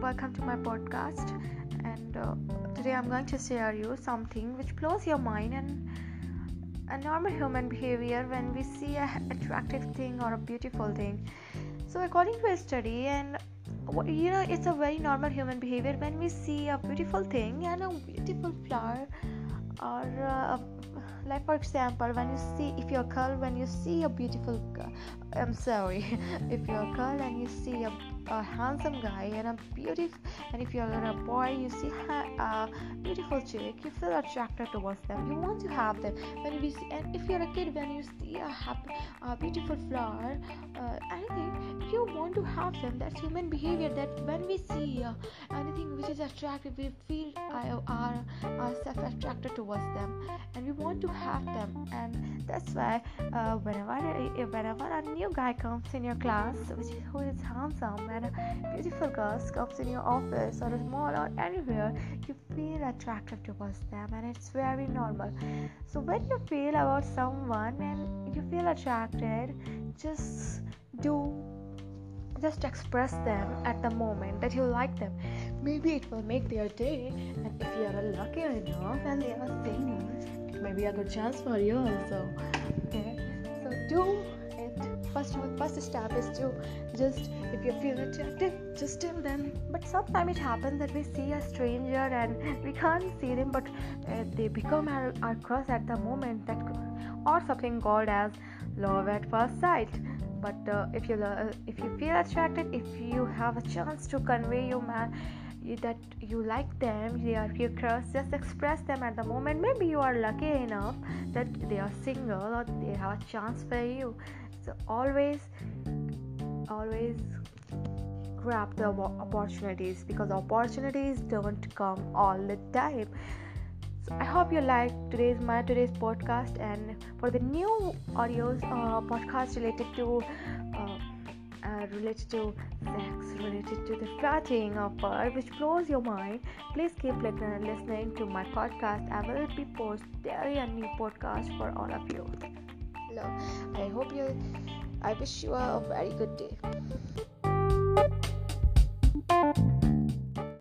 welcome to my podcast. And uh, today I'm going to share you something which blows your mind and a normal human behavior when we see a attractive thing or a beautiful thing. So according to a study, and you know, it's a very normal human behavior when we see a beautiful thing and a beautiful flower or uh, like for example when you see if you're a girl when you see a beautiful girl i'm sorry if you're a girl and you see a, a handsome guy and a beautiful and if you're a boy you see a beautiful chick you feel attracted towards them you want to have them. When we see and if you're a kid when you see a happy a beautiful flower uh, anything you want to have them that's human behavior that when we see uh, anything which is attractive we feel uh, our ourselves attracted towards them and we want to have them and that's why uh, whenever whenever a new guy comes in your class which is who is handsome and beautiful girl comes in your office or a mall or anywhere you feel attractive towards them and it's very normal. So when you feel about someone and you feel attracted just do just express them at the moment that you like them maybe it will make their day. And if you are lucky enough and they are single it may be a good chance for you also. Okay. So do it. First first step is to just if you feel attracted just tell them. But sometimes it happens that we see a stranger and we can't see them but uh, they become our, our at the moment that or something called as love at first sight. But uh, if you uh, if you feel attracted if you have a chance to convey your man that you like them they are your crush just express them at the moment. Maybe you are lucky enough that they are single or they have a chance for you. So always always grab the opportunities because opportunities don't come all the time. So I hope you like today's my today's podcast and for the new audios uh, podcast related to uh, uh, related to sex, related to the flirting of bird, which blows your mind, please keep listening to my podcast. I will be post daily a new podcast for all of you. Hello, I hope you. I wish you a very good day.